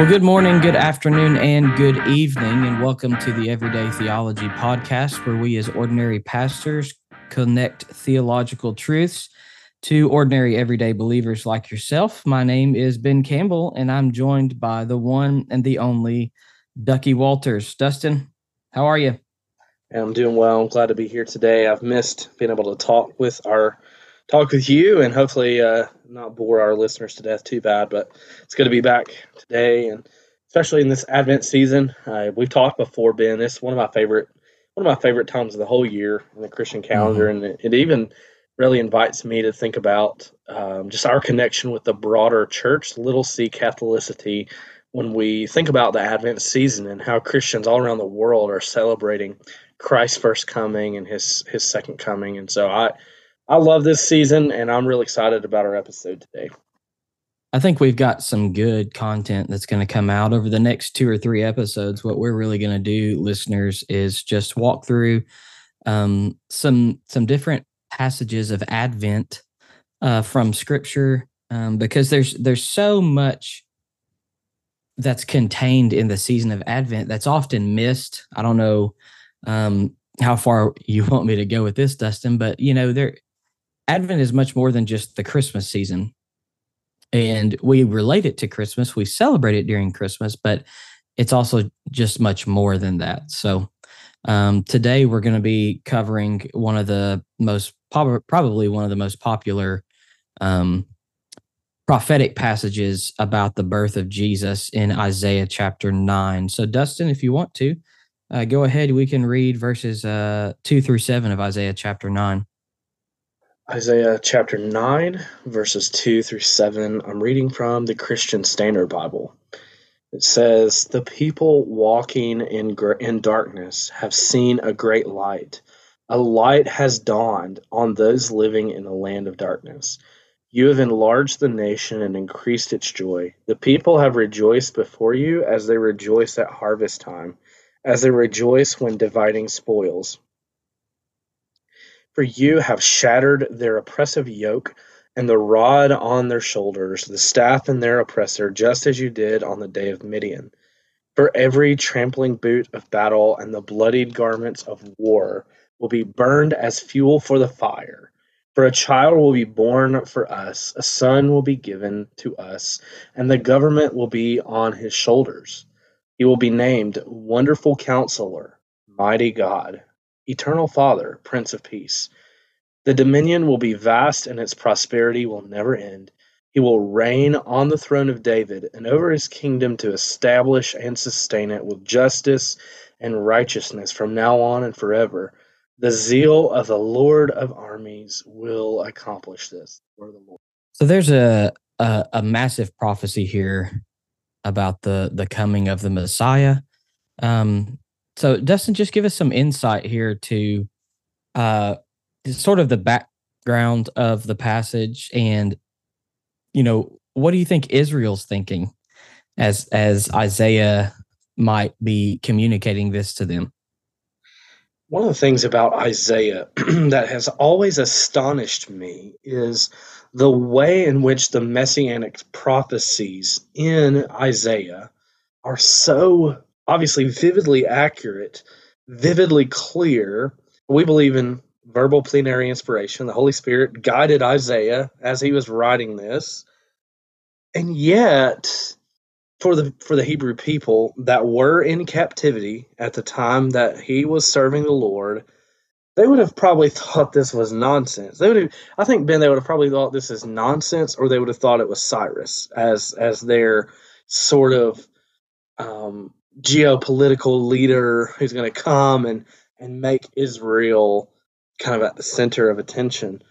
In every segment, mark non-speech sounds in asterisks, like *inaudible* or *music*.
Well, good morning, good afternoon, and good evening, and welcome to the Everyday Theology Podcast, where we, as ordinary pastors, connect theological truths to ordinary everyday believers like yourself. My name is Ben Campbell, and I'm joined by the one and the only Ducky Walters. Dustin, how are you? I'm doing well. I'm glad to be here today. I've missed being able to talk with our talk with you and hopefully uh, not bore our listeners to death too bad. But it's good to be back today, and especially in this Advent season. Uh, we've talked before, Ben. This is one of my favorite one of my favorite times of the whole year in the Christian calendar, mm-hmm. and it, it, even really invites me to think about um, just our connection with the broader church, little C Catholicity, when we think about the Advent season and how Christians all around the world are celebrating Christ's first coming and his his second coming. And so I I love this season, and I'm really excited about our episode today. I think we've got some good content that's going to come out over the next two or three episodes. What we're really going to do, listeners, is just walk through um, some some different passages of Advent uh, from Scripture um, because there's there's so much that's contained in the season of Advent that's often missed. I don't know um, how far *laughs* you want me to go with this, Dustin, but you know there Advent is much more than just the Christmas season. And we relate it to Christmas. We celebrate it during Christmas, but it's also just much more than that. So um, today we're going to be covering one of the most probably one of the most popular um, prophetic passages about the birth of Jesus in Isaiah chapter 9. So, Dustin, if you want to, uh, go ahead. We can read verses uh, 2 through 7 of Isaiah chapter 9. Isaiah chapter 9, verses 2 through 7. I'm reading from the Christian Standard Bible. It says, The people walking in, in darkness have seen a great light. A light has dawned on those living in the land of darkness. You have enlarged the nation and increased its joy. The people have rejoiced before you as they rejoice at harvest time, as they rejoice when dividing spoils. For you have shattered their oppressive yoke and the rod on their shoulders, the staff in their oppressor, just as you did on the day of Midian. For every trampling boot of battle and the bloodied garments of war will be burned as fuel for the fire. For a child will be born for us, a son will be given to us, and the government will be on his shoulders. He will be named Wonderful Counselor, Mighty God, Eternal Father, Prince of Peace. The dominion will be vast and its prosperity will never end. He will reign on the throne of David and over his kingdom to establish and sustain it with justice and righteousness from now on and forever. The zeal of the Lord of armies will accomplish this. So there's a, a, a massive prophecy here about the the coming of the Messiah. Um, so, Dustin, just give us some insight here to uh, sort of the background of the passage, and you know, what do you think Israel's thinking as as Isaiah might be communicating this to them? One of the things about Isaiah *clears throat* that has always astonished me is the way in which the messianic prophecies in Isaiah are so obviously vividly accurate, vividly clear. We believe in verbal plenary inspiration. The Holy Spirit guided Isaiah as he was writing this. And yet, for the for the Hebrew people that were in captivity at the time that he was serving the Lord, they would have probably thought this was nonsense. They would have, I think Ben, they would have probably thought this is nonsense, or they would have thought it was Cyrus as as their sort of um, geopolitical leader who's going to come and and make Israel kind of at the center of attention.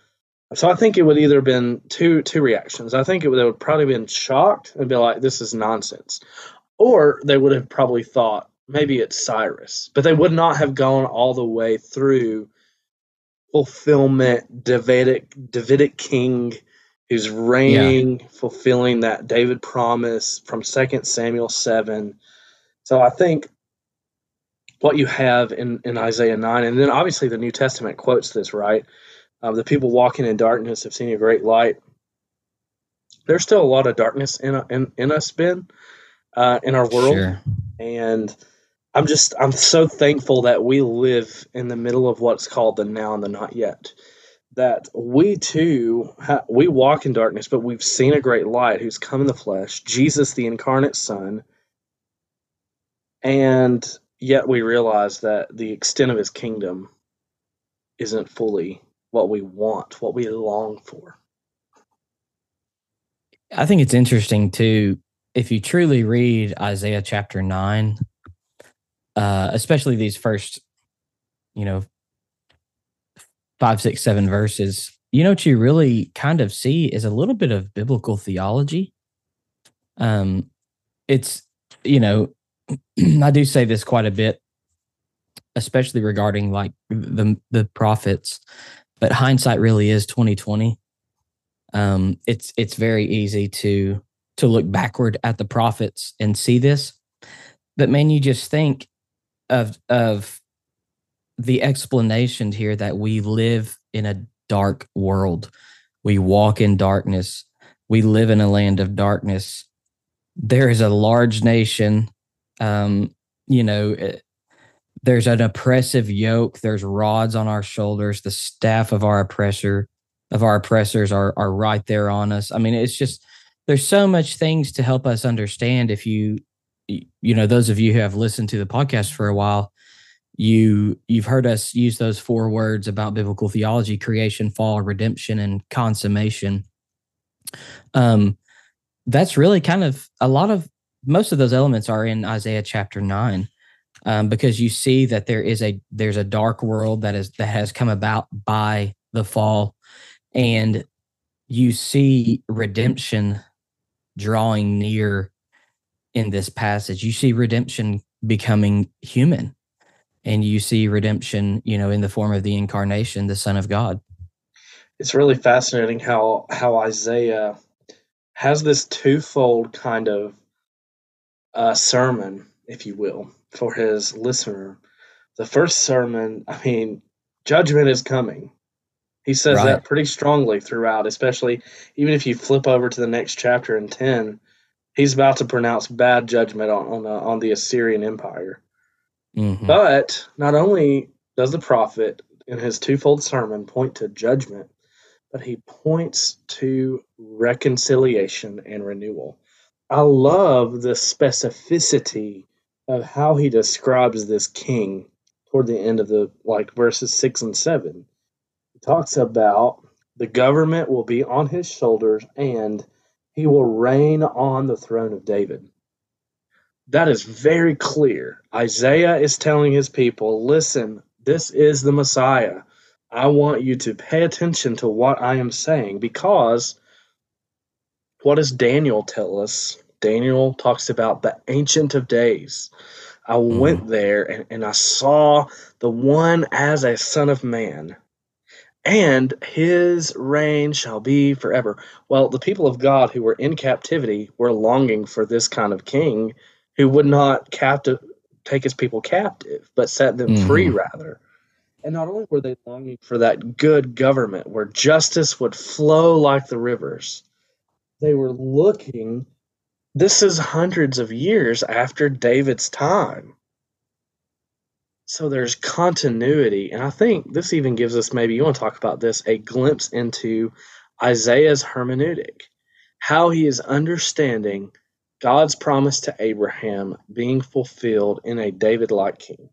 So I think it would either have been two two reactions. I think it would, they would probably been shocked and be like, "This is nonsense," or they would have probably thought maybe it's Cyrus, but they would not have gone all the way through fulfillment, Davidic Davidic king who's reigning, yeah. fulfilling that David promise from Second Samuel seven so I think what you have in, in Isaiah 9, and then obviously the New Testament quotes this, right? Uh, the people walking in darkness have seen a great light. There's still a lot of darkness in, in, in us, Ben. uh, in our world, sure. and I'm just I'm so thankful that we live in the middle of what's called the now and the not yet. That we too ha- we walk in darkness, but we've seen a great light who's come in the flesh, Jesus, the incarnate Son, and yet we realize that the extent of His kingdom isn't fully what we want, what we long for. I think it's interesting too. If you truly read Isaiah chapter nine, uh, especially these first, you know, five, six, seven verses, you know what you really kind of see is a little bit of biblical theology. Um, it's you know, *clears throat* I do say this quite a bit, especially regarding like the the prophets, but hindsight really is twenty twenty. Um, it's it's very easy to to look backward at the prophets and see this, but man, you just think of of the explanation here that we live in a dark world. We walk in darkness. We live in a land of darkness. There is a large nation. Um, you know, eh, there's an oppressive yoke. There's rods on our shoulders. The staff of our oppressor, of our oppressors, are are right there on us. I mean, it's just there's so much things to help us understand if you you know those of you who have listened to the podcast for a while you you've heard us use those four words about biblical theology creation fall redemption and consummation um that's really kind of a lot of most of those elements are in isaiah chapter 9 um, because you see that there is a there's a dark world that is that has come about by the fall and you see redemption drawing near in this passage. You see redemption becoming human, and you see redemption, you know, in the form of the incarnation, the Son of God. It's really fascinating how how Isaiah has this twofold kind of uh, sermon, if you will, for his listener. The first sermon, I mean, judgment is coming. He says right. that pretty strongly throughout, especially even if you flip over to the next chapter in 10, he's about to pronounce bad judgment on on, uh, on the Assyrian Empire. Mm-hmm. But not only does the prophet in his twofold sermon point to judgment, but he points to reconciliation and renewal. I love the specificity of how he describes this king toward the end of the like verses 6 and 7. He talks about the government will be on his shoulders and he will reign on the throne of David. That is very clear. Isaiah is telling his people, listen, this is the Messiah. I want you to pay attention to what I am saying because what does Daniel tell us? Daniel talks about the Ancient of Days. I mm. went there and, and I saw the one as a son of man and his reign shall be forever. Well, the people of God who were in captivity were longing for this kind of king who would not captive take his people captive, but set them mm-hmm. free rather. And not only were they longing for that good government where justice would flow like the rivers, they were looking. This is hundreds of years after David's time. So there's continuity. And I think this even gives us maybe you want to talk about this a glimpse into Isaiah's hermeneutic, how he is understanding God's promise to Abraham being fulfilled in a David like king.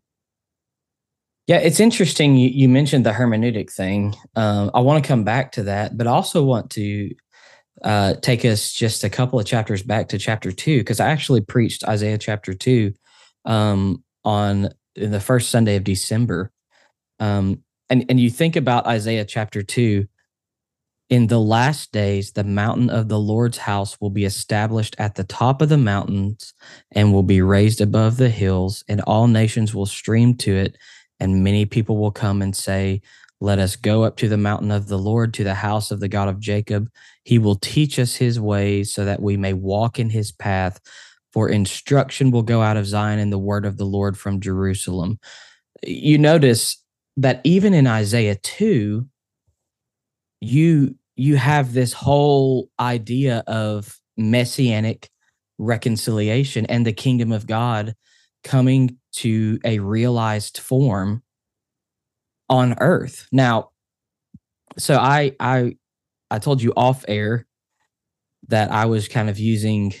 Yeah, it's interesting. You, you mentioned the hermeneutic thing. Um, I want to come back to that, but I also want to uh, take us just a couple of chapters back to chapter two, because I actually preached Isaiah chapter two um, on in the first Sunday of December. Um, and, and you think about Isaiah chapter 2 in the last days, the mountain of the Lord's house will be established at the top of the mountains and will be raised above the hills, and all nations will stream to it. And many people will come and say, Let us go up to the mountain of the Lord, to the house of the God of Jacob. He will teach us his ways so that we may walk in his path. For instruction will go out of Zion and the word of the Lord from Jerusalem. You notice that even in Isaiah 2, you you have this whole idea of messianic reconciliation and the kingdom of God coming to a realized form on earth. Now, so I I I told you off air that I was kind of using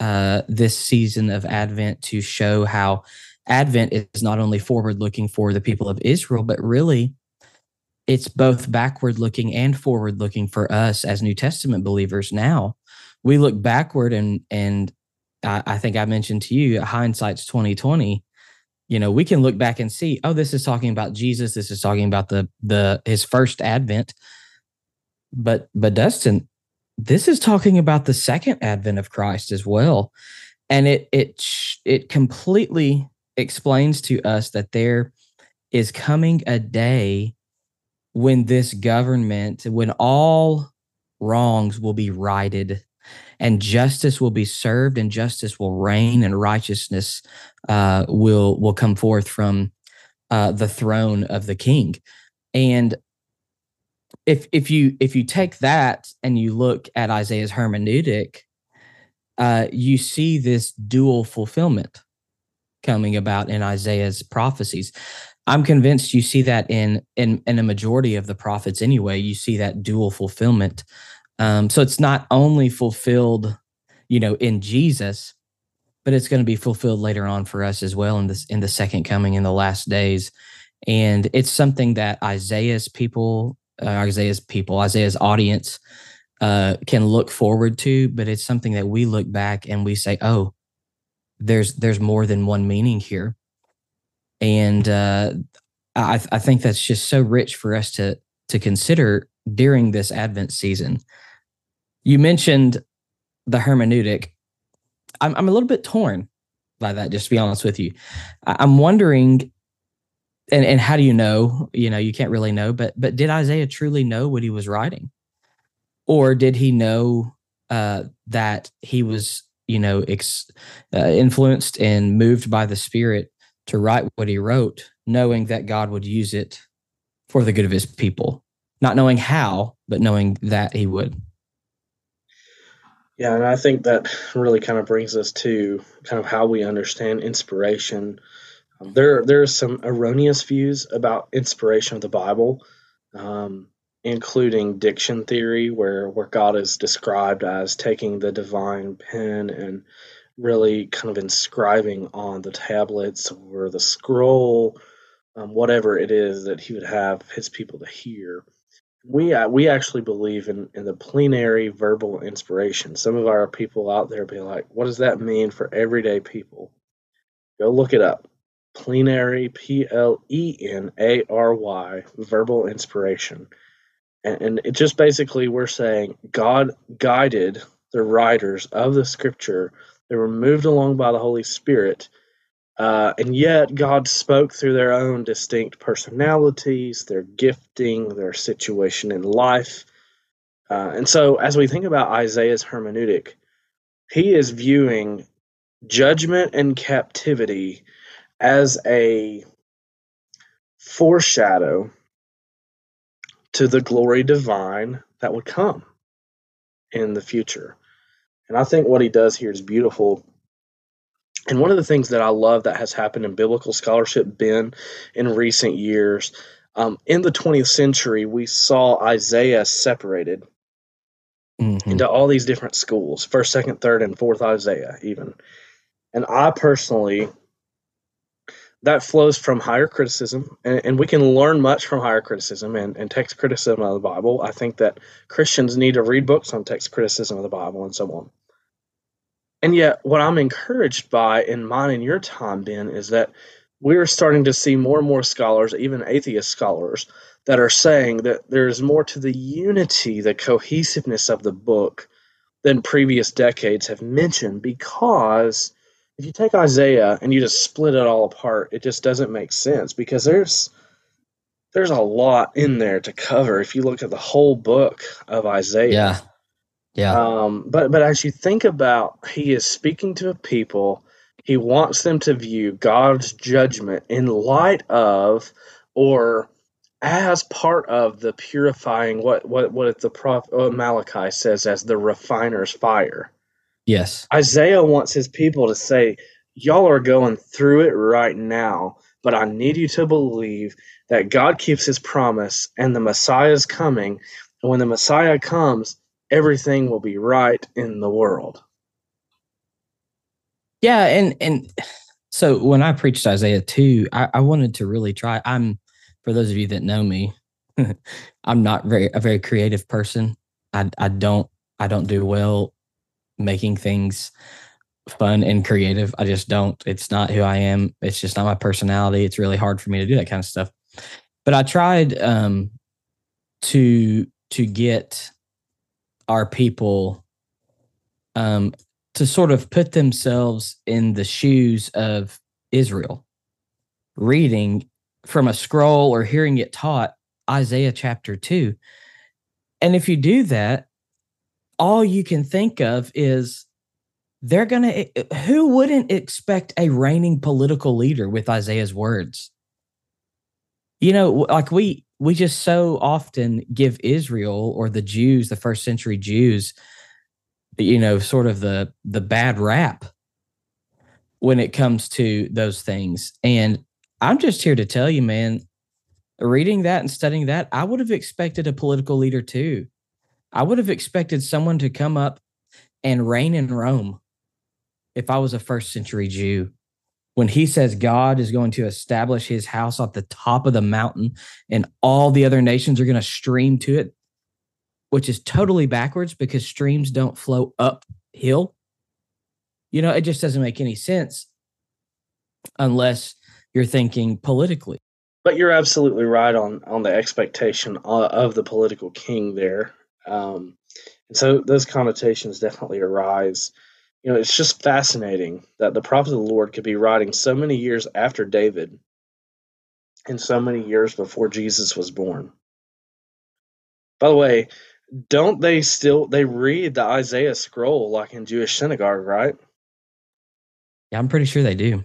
uh, this season of Advent to show how Advent is not only forward looking for the people of Israel, but really it's both backward looking and forward looking for us as New Testament believers now. We look backward and and I, I think I mentioned to you hindsight's 2020. You know, we can look back and see, oh, this is talking about Jesus. This is talking about the the his first advent. But but Dustin, this is talking about the second advent of Christ as well. And it it it completely explains to us that there is coming a day when this government, when all wrongs will be righted and justice will be served and justice will reign and righteousness uh, will will come forth from uh, the throne of the king. And if if you if you take that and you look at isaiah's hermeneutic uh, you see this dual fulfillment coming about in isaiah's prophecies. I'm convinced you see that in in in a majority of the prophets anyway. You see that dual fulfillment um, so it's not only fulfilled, you know, in Jesus, but it's going to be fulfilled later on for us as well in this in the second coming in the last days. And it's something that Isaiah's people, uh, Isaiah's people, Isaiah's audience uh, can look forward to, but it's something that we look back and we say, "Oh, there's there's more than one meaning here," and uh, I, I think that's just so rich for us to to consider during this Advent season. You mentioned the hermeneutic. I'm, I'm a little bit torn by that, just to be honest with you. I'm wondering, and, and how do you know? You know, you can't really know, but but did Isaiah truly know what he was writing? Or did he know uh, that he was, you know, ex, uh, influenced and moved by the Spirit to write what he wrote, knowing that God would use it for the good of his people? Not knowing how, but knowing that he would. Yeah, and I think that really kind of brings us to kind of how we understand inspiration. Um, there, there are some erroneous views about inspiration of the Bible, um, including dictation theory, where where God is described as taking the divine pen and really kind of inscribing on the tablets or the scroll, um, whatever it is that He would have His people to hear we uh, we actually believe in in the plenary verbal inspiration. Some of our people out there be like, "What does that mean for everyday people?" Go look it up. Plenary, P L E N A R Y, verbal inspiration, and, and it just basically we're saying God guided the writers of the Scripture. They were moved along by the Holy Spirit uh, and yet, God spoke through their own distinct personalities, their gifting, their situation in life. Uh, and so, as we think about Isaiah's hermeneutic, he is viewing judgment and captivity as a foreshadow to the glory divine that would come in the future. And I think what he does here is beautiful and one of the things that I love that has happened in biblical scholarship, Ben, in recent years, um, in the 20th century, we saw Isaiah separated mm-hmm. into all these different schools first, second, third, and fourth Isaiah, even. And I personally, that flows from higher criticism, and, and we can learn much from higher criticism and, and text criticism of the Bible. I think that Christians need to read books on text criticism of the Bible and so on. And yet, what I'm encouraged by in mine and your time, Ben, is that we're starting to see more and more scholars, even atheist scholars, that are saying that there's more to the unity, the cohesiveness of the book than previous decades have mentioned because if you take Isaiah and you just split it all apart, it just doesn't make sense because there's there's a lot in there to cover if you look at the whole book of Isaiah. Yeah. Yeah. Um, but but as you think about, he is speaking to a people. He wants them to view God's judgment in light of, or as part of the purifying. What what what the prophet Malachi says as the refiner's fire. Yes. Isaiah wants his people to say, Y'all are going through it right now, but I need you to believe that God keeps his promise and the Messiah is coming. And when the Messiah comes, everything will be right in the world. Yeah, and and so when I preached Isaiah 2, I, I wanted to really try. I'm for those of you that know me, *laughs* I'm not very a very creative person. I I don't I don't do well making things fun and creative. I just don't. It's not who I am. It's just not my personality. It's really hard for me to do that kind of stuff. But I tried um to to get our people um to sort of put themselves in the shoes of Israel, reading from a scroll or hearing it taught Isaiah chapter 2. And if you do that, all you can think of is they're going to, who wouldn't expect a reigning political leader with Isaiah's words? You know, like we, we just so often give Israel or the Jews, the first century Jews, you know sort of the the bad rap when it comes to those things. And i'm just here to tell you man reading that and studying that i would have expected a political leader too. I would have expected someone to come up and reign in rome if i was a first century jew when he says god is going to establish his house off the top of the mountain and all the other nations are going to stream to it which is totally backwards because streams don't flow uphill. You know, it just doesn't make any sense unless you're thinking politically. But you're absolutely right on on the expectation of the political king there. Um, and so those connotations definitely arise. You know, it's just fascinating that the prophet of the Lord could be writing so many years after David and so many years before Jesus was born. By the way, don't they still they read the Isaiah scroll like in Jewish synagogue, right? Yeah, I'm pretty sure they do.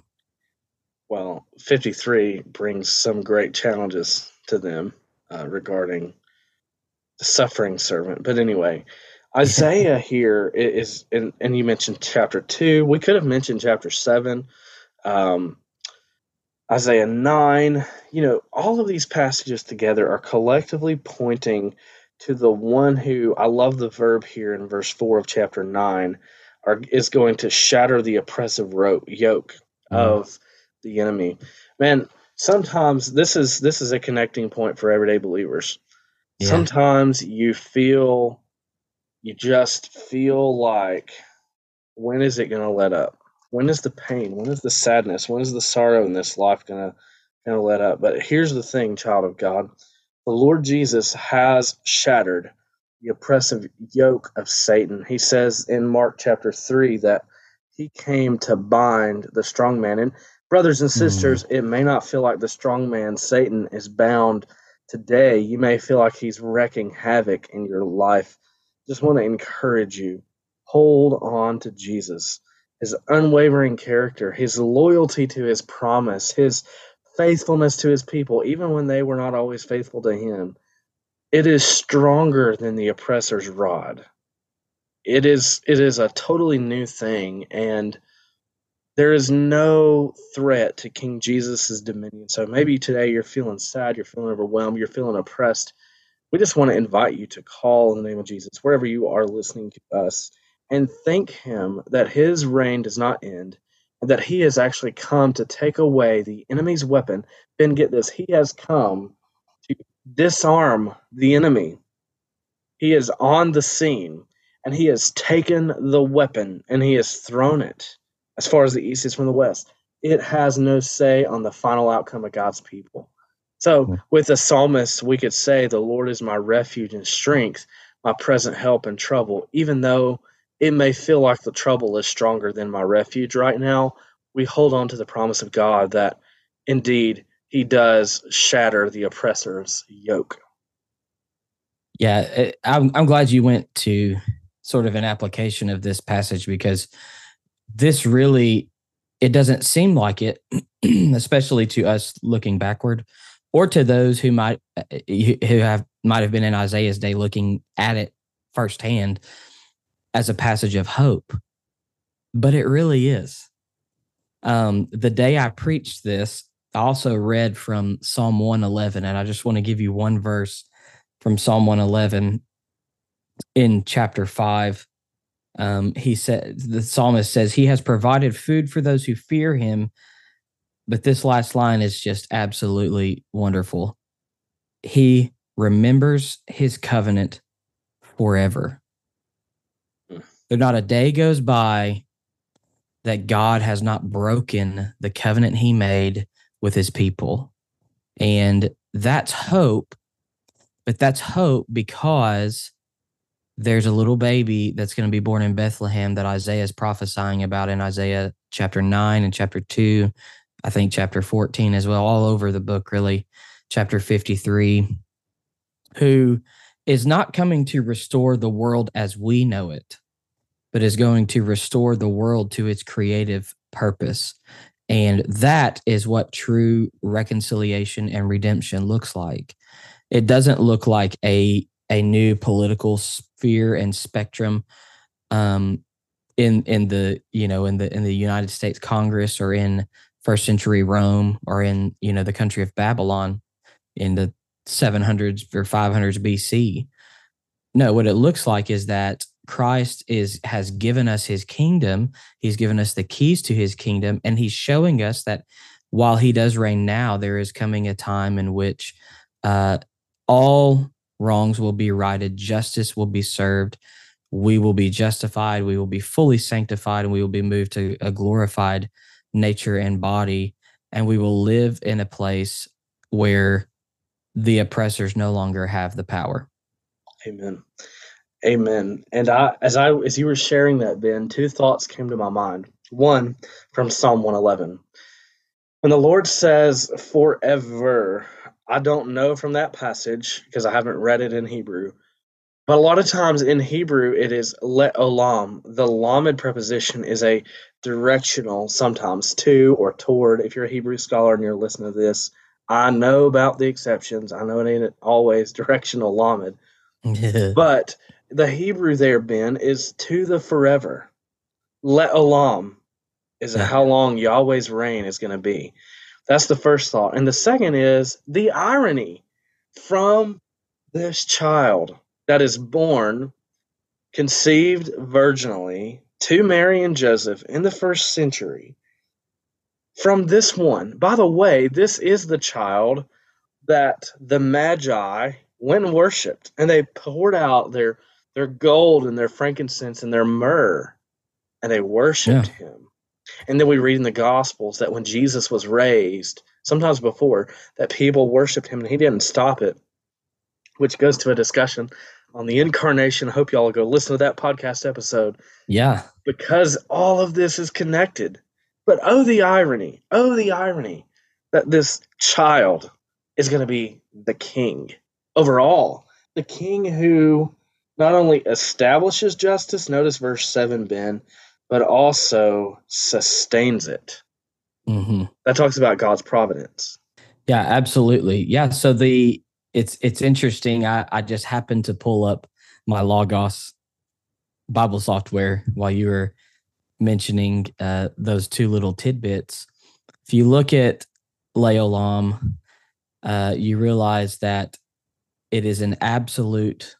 Well, 53 brings some great challenges to them uh, regarding the suffering servant. But anyway, Isaiah *laughs* here is, and, and you mentioned chapter two. We could have mentioned chapter seven, um, Isaiah nine. You know, all of these passages together are collectively pointing to the one who I love the verb here in verse four of chapter nine, are, is going to shatter the oppressive rope, yoke mm. of the enemy. Man, sometimes this is this is a connecting point for everyday believers. Yeah. Sometimes you feel you just feel like when is it going to let up? When is the pain? When is the sadness? When is the sorrow in this life going to going to let up? But here's the thing, child of God the Lord Jesus has shattered the oppressive yoke of Satan. He says in Mark chapter 3 that he came to bind the strong man. And brothers and sisters, mm. it may not feel like the strong man, Satan, is bound today. You may feel like he's wrecking havoc in your life. Just want to encourage you hold on to Jesus, his unwavering character, his loyalty to his promise, his faithfulness to his people, even when they were not always faithful to him, it is stronger than the oppressor's rod. It is it is a totally new thing, and there is no threat to King Jesus' dominion. So maybe today you're feeling sad, you're feeling overwhelmed, you're feeling oppressed. We just want to invite you to call in the name of Jesus, wherever you are listening to us, and thank him that his reign does not end and that he has actually come to take away the enemy's weapon. Then get this, he has come to disarm the enemy. He is on the scene and he has taken the weapon and he has thrown it as far as the east is from the west. It has no say on the final outcome of God's people. So, with the psalmist, we could say, The Lord is my refuge and strength, my present help in trouble, even though it may feel like the trouble is stronger than my refuge right now, we hold on to the promise of God that indeed he does shatter the oppressor's yoke. Yeah, it, I'm, I'm glad you went to sort of an application of this passage because this really it doesn't seem like it *clears throat* especially to us looking backward or to those who might who have might have been in Isaiah's day looking at it firsthand as a passage of hope. but it really is. Um, the day I preached this, I also read from Psalm 111, and I just want to give you one verse from Psalm 111 in chapter 5. Um, he said, the psalmist says, He has provided food for those who fear him. But this last line is just absolutely wonderful. He remembers his covenant forever. There not a day goes by that God has not broken the covenant he made with his people. And that's hope, but that's hope because there's a little baby that's going to be born in Bethlehem that Isaiah is prophesying about in Isaiah chapter 9 and chapter 2, I think chapter 14 as well, all over the book, really, chapter 53, who is not coming to restore the world as we know it, but is going to restore the world to its creative purpose. And that is what true reconciliation and redemption looks like. It doesn't look like a a new political sphere and spectrum um, in in the you know in the in the United States Congress or in first century Rome or in you know the country of Babylon in the 700s or 500s BC. No, what it looks like is that Christ is has given us his kingdom. He's given us the keys to his kingdom and he's showing us that while he does reign now, there is coming a time in which uh, all wrongs will be righted, justice will be served, we will be justified, we will be fully sanctified, and we will be moved to a glorified nature and body, and we will live in a place where the oppressors no longer have the power. Amen. Amen. And I, as I, as you were sharing that, Ben, two thoughts came to my mind. One from Psalm 111. When the Lord says forever, I don't know from that passage because I haven't read it in Hebrew. But a lot of times in Hebrew, it is leolam. The lamed preposition is a directional, sometimes to or toward. If you're a Hebrew scholar and you're listening to this, I know about the exceptions. I know it ain't always *laughs* directional lamed. *laughs* but the Hebrew there, Ben, is to the forever. Leolam is how long Yahweh's reign is going to be. That's the first thought. And the second is the irony from this child that is born, conceived virginally to Mary and Joseph in the first century. From this one, by the way, this is the child that the Magi went and worshipped, and they poured out their their gold and their frankincense and their myrrh, and they worshipped yeah. him. And then we read in the Gospels that when Jesus was raised, sometimes before, that people worshipped him and he didn't stop it, which goes to a discussion on the incarnation. I hope y'all go listen to that podcast episode. Yeah. Because all of this is connected. But oh, the irony, oh, the irony that this child is going to be the king overall. The king who not only establishes justice, notice verse 7, Ben, but also sustains it. Mm-hmm. That talks about God's providence. Yeah, absolutely. Yeah. So the it's it's interesting. I, I just happened to pull up my Logos Bible software while you were mentioning uh, those two little tidbits. If you look at Leolam, uh, you realize that it is an absolute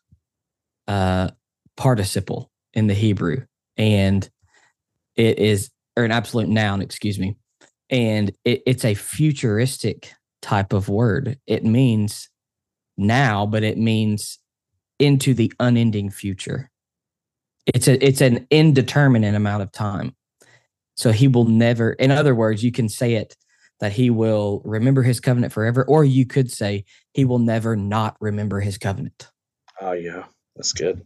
uh, participle in the Hebrew, and it is or an absolute noun, excuse me, and it, it's a futuristic type of word. It means now, but it means into the unending future. It's a it's an indeterminate amount of time. So he will never, in other words, you can say it that he will remember his covenant forever, or you could say he will never not remember his covenant. Oh yeah, that's good.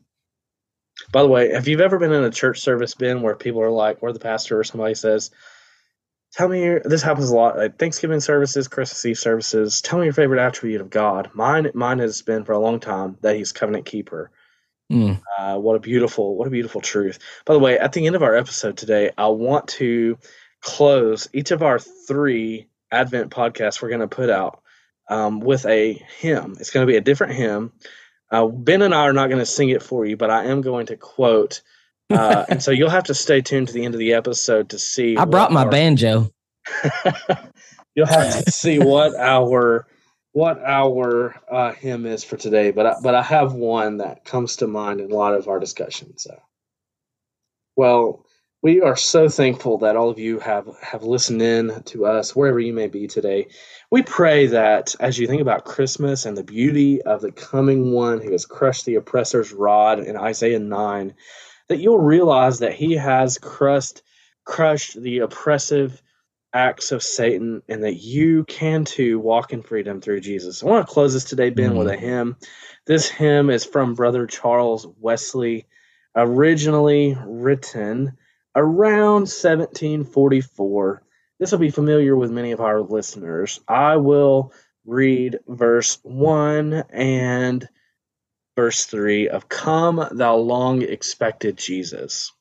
By the way, have you ever been in a church service, Ben, where people are like, or the pastor or somebody says, Tell me your, this happens a lot. Like Thanksgiving services, Christmas Eve services. Tell me your favorite attribute of God. Mine, mine has been for a long time that He's covenant keeper. Mm. Uh, what a beautiful, what a beautiful truth. By the way, at the end of our episode today, I want to close each of our three Advent podcasts we're going to put out um, with a hymn. It's going to be a different hymn. Uh, ben and I are not going to sing it for you, but I am going to quote Uh, and so you'll have to stay tuned to the end of the episode to see. I brought my our, banjo. *laughs* you'll have to see what our what our uh, hymn is for today. But I, but I have one that comes to mind in a lot of our discussions. So, well, we are so thankful that all of you have have listened in to us wherever you may be today. We pray that as you think about Christmas and the beauty of the coming one who has crushed the oppressor's rod in Isaiah 9, that you'll realize that he has crushed crushed the oppressive acts of Satan and that you can too walk in freedom through Jesus. I want to close this today, Ben, mm-hmm. with a hymn. This hymn is from Brother Charles Wesley, originally written around 1744. This will be familiar with many of our listeners. I will read verse 1 and verse 3 of Come, thou long expected Jesus.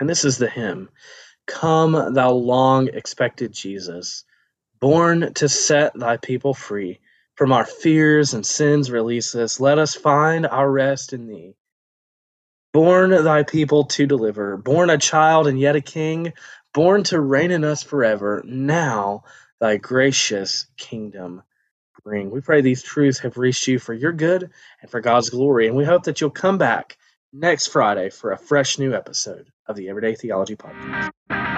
And this is the hymn Come, thou long expected Jesus, born to set thy people free. From our fears and sins release us. Let us find our rest in thee born thy people to deliver, born a child and yet a king, born to reign in us forever. Now thy gracious kingdom We pray these truths have reached you for your good and for God's glory. And we hope that you'll come back next Friday for a fresh new episode of the Everyday Theology Podcast.